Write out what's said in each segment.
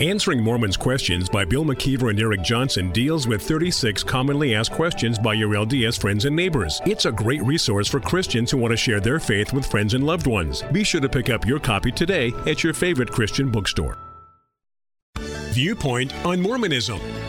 Answering Mormons Questions by Bill McKeever and Eric Johnson deals with 36 commonly asked questions by your LDS friends and neighbors. It's a great resource for Christians who want to share their faith with friends and loved ones. Be sure to pick up your copy today at your favorite Christian bookstore. Viewpoint on Mormonism,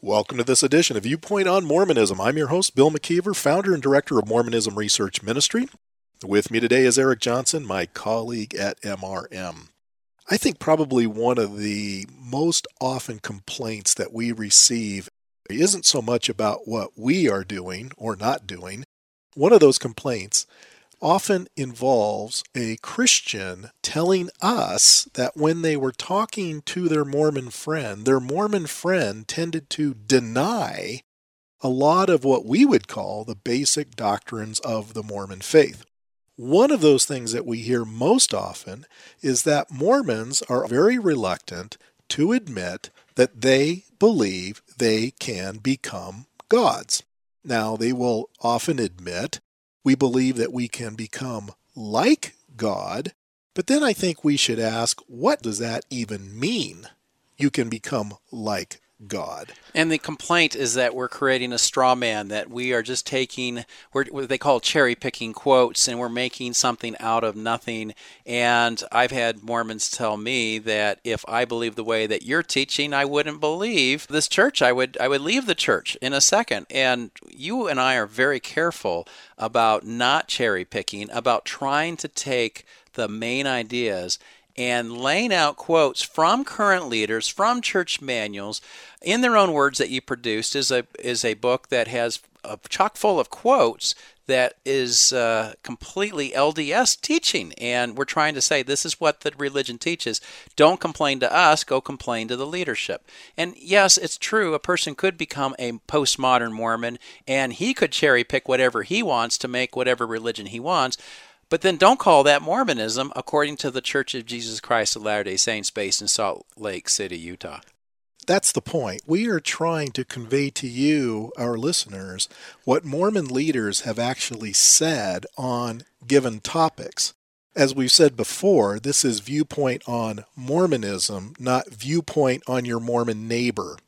Welcome to this edition of Viewpoint on Mormonism. I'm your host, Bill McKeever, founder and director of Mormonism Research Ministry. With me today is Eric Johnson, my colleague at MRM. I think probably one of the most often complaints that we receive isn't so much about what we are doing or not doing. One of those complaints often involves a Christian telling us that when they were talking to their Mormon friend, their Mormon friend tended to deny a lot of what we would call the basic doctrines of the Mormon faith. One of those things that we hear most often is that Mormons are very reluctant to admit that they believe they can become gods. Now, they will often admit we believe that we can become like God, but then I think we should ask what does that even mean? You can become like God. And the complaint is that we're creating a straw man, that we are just taking what they call cherry picking quotes and we're making something out of nothing. And I've had Mormons tell me that if I believe the way that you're teaching, I wouldn't believe this church. I would I would leave the church in a second. And you and I are very careful about not cherry picking, about trying to take the main ideas and laying out quotes from current leaders, from church manuals, in their own words that you produced is a is a book that has a chock full of quotes that is uh, completely LDS teaching. And we're trying to say this is what the religion teaches. Don't complain to us, go complain to the leadership. And yes, it's true, a person could become a postmodern Mormon and he could cherry pick whatever he wants to make whatever religion he wants. But then don't call that Mormonism according to the Church of Jesus Christ of Latter day Saints based in Salt Lake City, Utah. That's the point. We are trying to convey to you, our listeners, what Mormon leaders have actually said on given topics. As we've said before, this is viewpoint on Mormonism, not viewpoint on your Mormon neighbor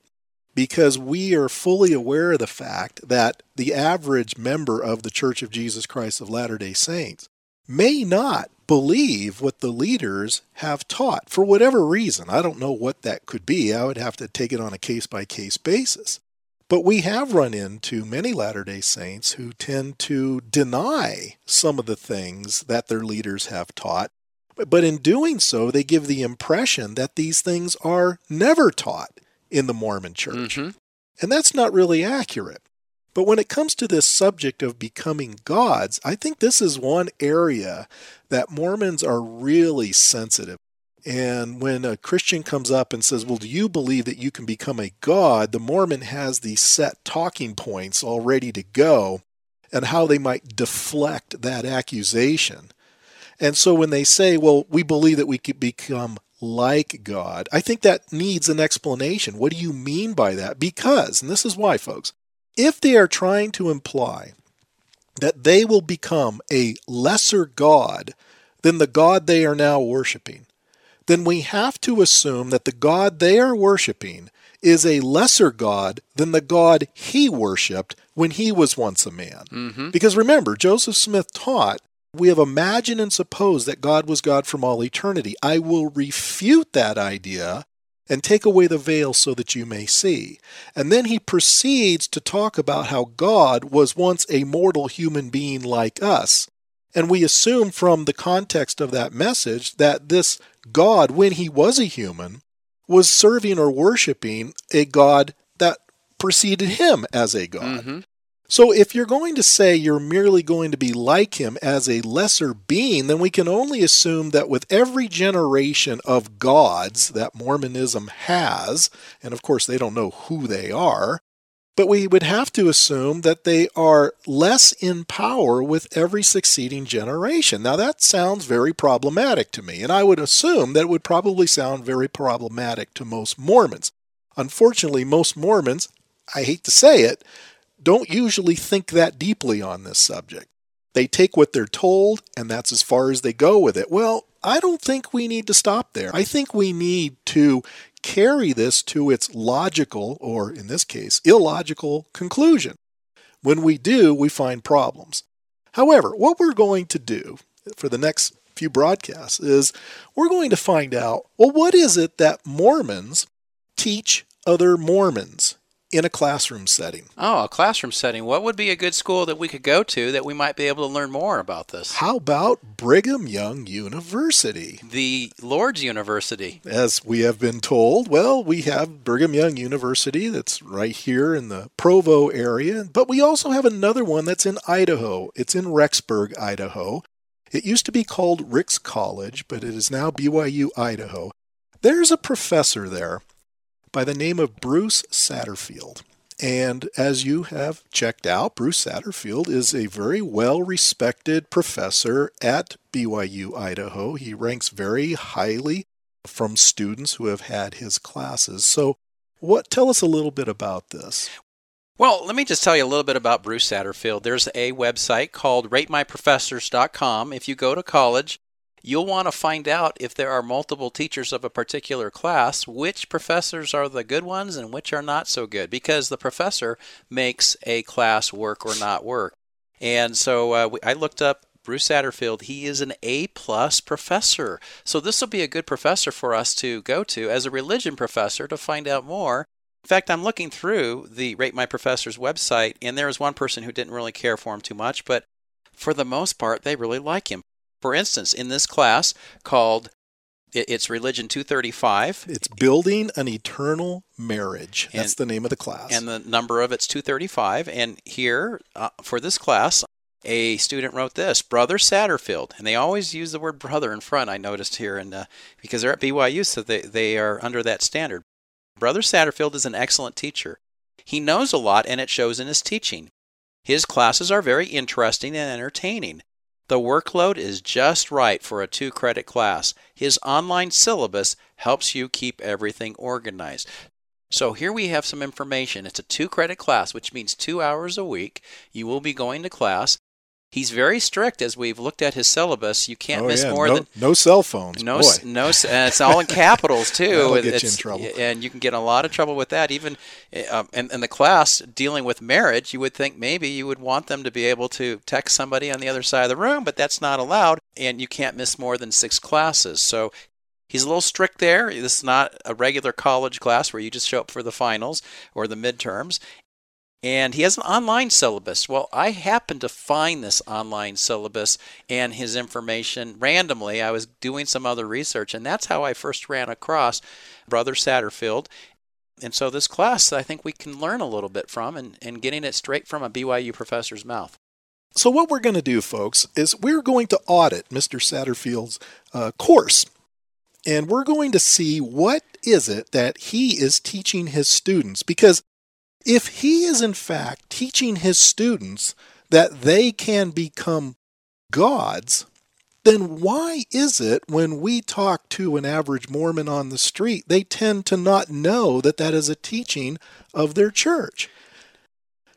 because we are fully aware of the fact that the average member of the Church of Jesus Christ of Latter day Saints may not believe what the leaders have taught for whatever reason. I don't know what that could be. I would have to take it on a case by case basis. But we have run into many Latter day Saints who tend to deny some of the things that their leaders have taught. But in doing so, they give the impression that these things are never taught in the Mormon church. Mm-hmm. And that's not really accurate. But when it comes to this subject of becoming gods, I think this is one area that Mormons are really sensitive. And when a Christian comes up and says, Well, do you believe that you can become a God? the Mormon has these set talking points all ready to go and how they might deflect that accusation. And so when they say, Well, we believe that we could become like God, I think that needs an explanation. What do you mean by that? Because, and this is why, folks, if they are trying to imply that they will become a lesser God than the God they are now worshiping, then we have to assume that the God they are worshiping is a lesser God than the God he worshiped when he was once a man. Mm-hmm. Because remember, Joseph Smith taught we have imagined and supposed that God was God from all eternity. I will refute that idea and take away the veil so that you may see. And then he proceeds to talk about how God was once a mortal human being like us. And we assume from the context of that message that this God, when he was a human, was serving or worshiping a God that preceded him as a God. Mm-hmm. So if you're going to say you're merely going to be like him as a lesser being, then we can only assume that with every generation of gods that Mormonism has, and of course they don't know who they are, But we would have to assume that they are less in power with every succeeding generation. Now, that sounds very problematic to me, and I would assume that it would probably sound very problematic to most Mormons. Unfortunately, most Mormons, I hate to say it, don't usually think that deeply on this subject. They take what they're told, and that's as far as they go with it. Well, I don't think we need to stop there. I think we need to carry this to its logical, or in this case, illogical conclusion. When we do, we find problems. However, what we're going to do for the next few broadcasts is we're going to find out well, what is it that Mormons teach other Mormons? In a classroom setting. Oh, a classroom setting. What would be a good school that we could go to that we might be able to learn more about this? How about Brigham Young University? The Lord's University. As we have been told, well, we have Brigham Young University that's right here in the Provo area, but we also have another one that's in Idaho. It's in Rexburg, Idaho. It used to be called Ricks College, but it is now BYU Idaho. There's a professor there by the name of Bruce Satterfield. And as you have checked out, Bruce Satterfield is a very well respected professor at BYU Idaho. He ranks very highly from students who have had his classes. So, what tell us a little bit about this? Well, let me just tell you a little bit about Bruce Satterfield. There's a website called ratemyprofessors.com. If you go to college, You'll want to find out if there are multiple teachers of a particular class, which professors are the good ones and which are not so good, because the professor makes a class work or not work. And so uh, I looked up Bruce Satterfield. He is an A plus professor. So this will be a good professor for us to go to as a religion professor to find out more. In fact, I'm looking through the Rate My Professor's website, and there was one person who didn't really care for him too much, but for the most part, they really like him. For instance, in this class called it's Religion 235. It's Building an Eternal Marriage. That's and, the name of the class. And the number of it's 235. And here, uh, for this class, a student wrote this Brother Satterfield. And they always use the word brother in front, I noticed here, and uh, because they're at BYU, so they, they are under that standard. Brother Satterfield is an excellent teacher. He knows a lot, and it shows in his teaching. His classes are very interesting and entertaining. The workload is just right for a two credit class. His online syllabus helps you keep everything organized. So here we have some information. It's a two credit class, which means two hours a week. You will be going to class. He's very strict as we've looked at his syllabus. You can't oh, miss yeah. more no, than no cell phones. No, Boy. no, and it's all in capitals too. That'll get it's, you in trouble. And you can get a lot of trouble with that. Even uh, in, in the class dealing with marriage, you would think maybe you would want them to be able to text somebody on the other side of the room, but that's not allowed, and you can't miss more than six classes. So He's a little strict there. This is not a regular college class where you just show up for the finals or the midterms. And he has an online syllabus. Well, I happened to find this online syllabus and his information randomly. I was doing some other research, and that's how I first ran across Brother Satterfield. And so, this class, I think we can learn a little bit from and, and getting it straight from a BYU professor's mouth. So, what we're going to do, folks, is we're going to audit Mr. Satterfield's uh, course. And we're going to see what is it that he is teaching his students because if he is in fact teaching his students that they can become gods, then why is it when we talk to an average Mormon on the street, they tend to not know that that is a teaching of their church?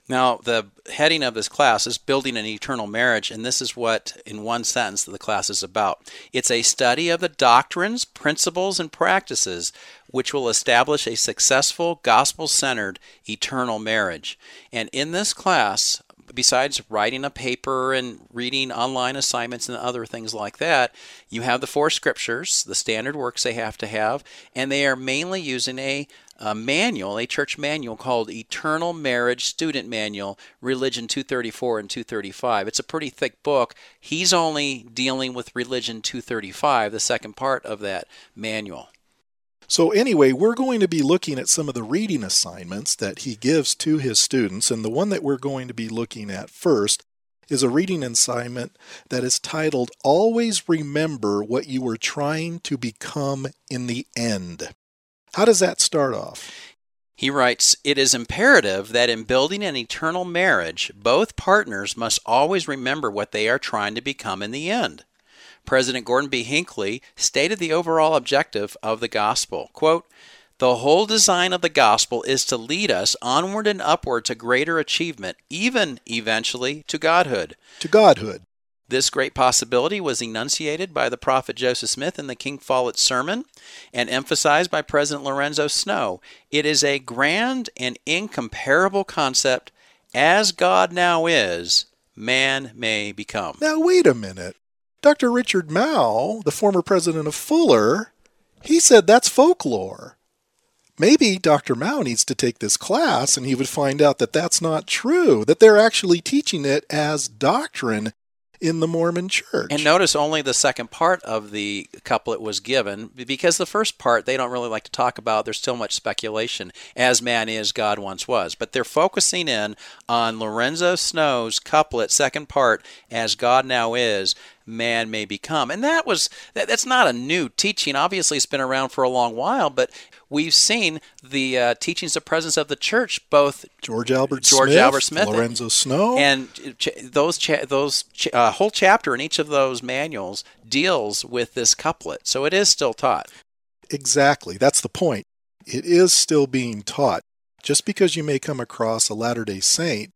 Now, the heading of this class is Building an Eternal Marriage, and this is what, in one sentence, the class is about. It's a study of the doctrines, principles, and practices which will establish a successful, gospel centered eternal marriage. And in this class, besides writing a paper and reading online assignments and other things like that, you have the four scriptures, the standard works they have to have, and they are mainly using a, a manual, a church manual called Eternal Marriage Student Manual, Religion 234 and 235. It's a pretty thick book. He's only dealing with Religion 235, the second part of that manual. So, anyway, we're going to be looking at some of the reading assignments that he gives to his students. And the one that we're going to be looking at first is a reading assignment that is titled Always Remember What You Were Trying to Become in the End. How does that start off? He writes, It is imperative that in building an eternal marriage, both partners must always remember what they are trying to become in the end. President Gordon B. Hinckley stated the overall objective of the gospel. Quote, the whole design of the gospel is to lead us onward and upward to greater achievement, even eventually to godhood. To godhood. This great possibility was enunciated by the prophet Joseph Smith in the King Follett sermon and emphasized by President Lorenzo Snow. It is a grand and incomparable concept. As God now is, man may become. Now, wait a minute. Dr. Richard Mouw, the former president of Fuller, he said that's folklore. Maybe Dr. Mouw needs to take this class and he would find out that that's not true, that they're actually teaching it as doctrine in the Mormon church. And notice only the second part of the couplet was given because the first part they don't really like to talk about. There's still much speculation. As man is, God once was. But they're focusing in on Lorenzo Snow's couplet, second part, as God now is, man may become. And that was that, that's not a new teaching. Obviously, it's been around for a long while, but we've seen the uh, teachings of presence of the church, both George Albert George Smith, Albert Smith, Lorenzo Snow, and ch- those cha- those ch- uh, whole chapter in each of those manuals deals with this couplet. So it is still taught. Exactly. That's the point. It is still being taught. Just because you may come across a Latter day Saint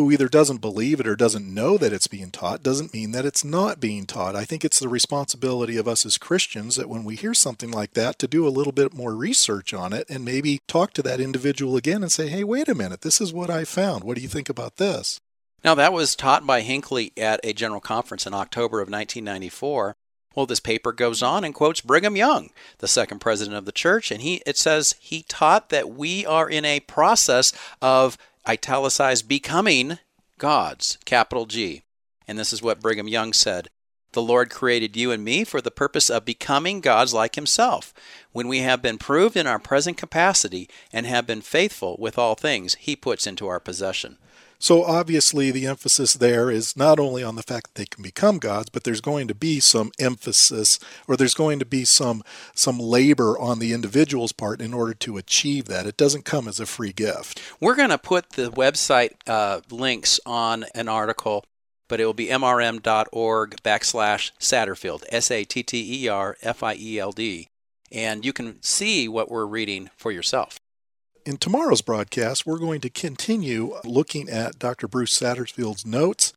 who either doesn't believe it or doesn't know that it's being taught doesn't mean that it's not being taught. I think it's the responsibility of us as Christians that when we hear something like that to do a little bit more research on it and maybe talk to that individual again and say, "Hey, wait a minute. This is what I found. What do you think about this?" Now, that was taught by Hinckley at a general conference in October of 1994. Well, this paper goes on and quotes Brigham Young, the second president of the church, and he it says he taught that we are in a process of italicized becoming gods, capital G. And this is what Brigham Young said The Lord created you and me for the purpose of becoming gods like Himself. When we have been proved in our present capacity and have been faithful with all things, He puts into our possession. So obviously, the emphasis there is not only on the fact that they can become gods, but there's going to be some emphasis, or there's going to be some some labor on the individual's part in order to achieve that. It doesn't come as a free gift. We're going to put the website uh, links on an article, but it will be mrm.org backslash Satterfield, S A T T E R F I E L D, and you can see what we're reading for yourself. In tomorrow's broadcast, we're going to continue looking at Dr. Bruce Satterfield's notes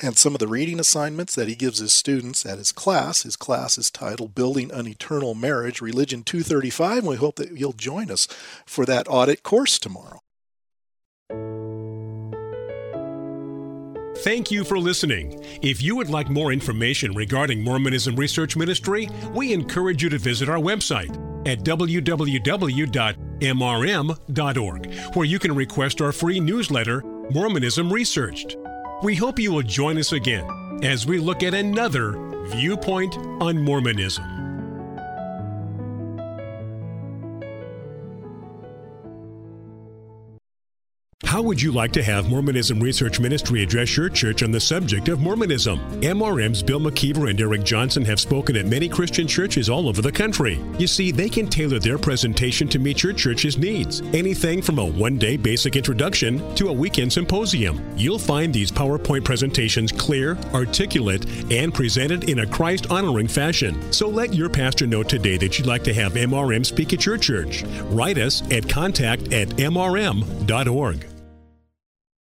and some of the reading assignments that he gives his students at his class. His class is titled Building an Eternal Marriage, Religion 235, and we hope that you'll join us for that audit course tomorrow. Thank you for listening. If you would like more information regarding Mormonism Research Ministry, we encourage you to visit our website at www.mrm.org, where you can request our free newsletter, Mormonism Researched. We hope you will join us again as we look at another viewpoint on Mormonism. How would you like to have Mormonism Research Ministry address your church on the subject of Mormonism? MRM's Bill McKeever and Eric Johnson have spoken at many Christian churches all over the country. You see, they can tailor their presentation to meet your church's needs. Anything from a one day basic introduction to a weekend symposium. You'll find these PowerPoint presentations clear, articulate, and presented in a Christ honoring fashion. So let your pastor know today that you'd like to have MRM speak at your church. Write us at contact at mrm.org.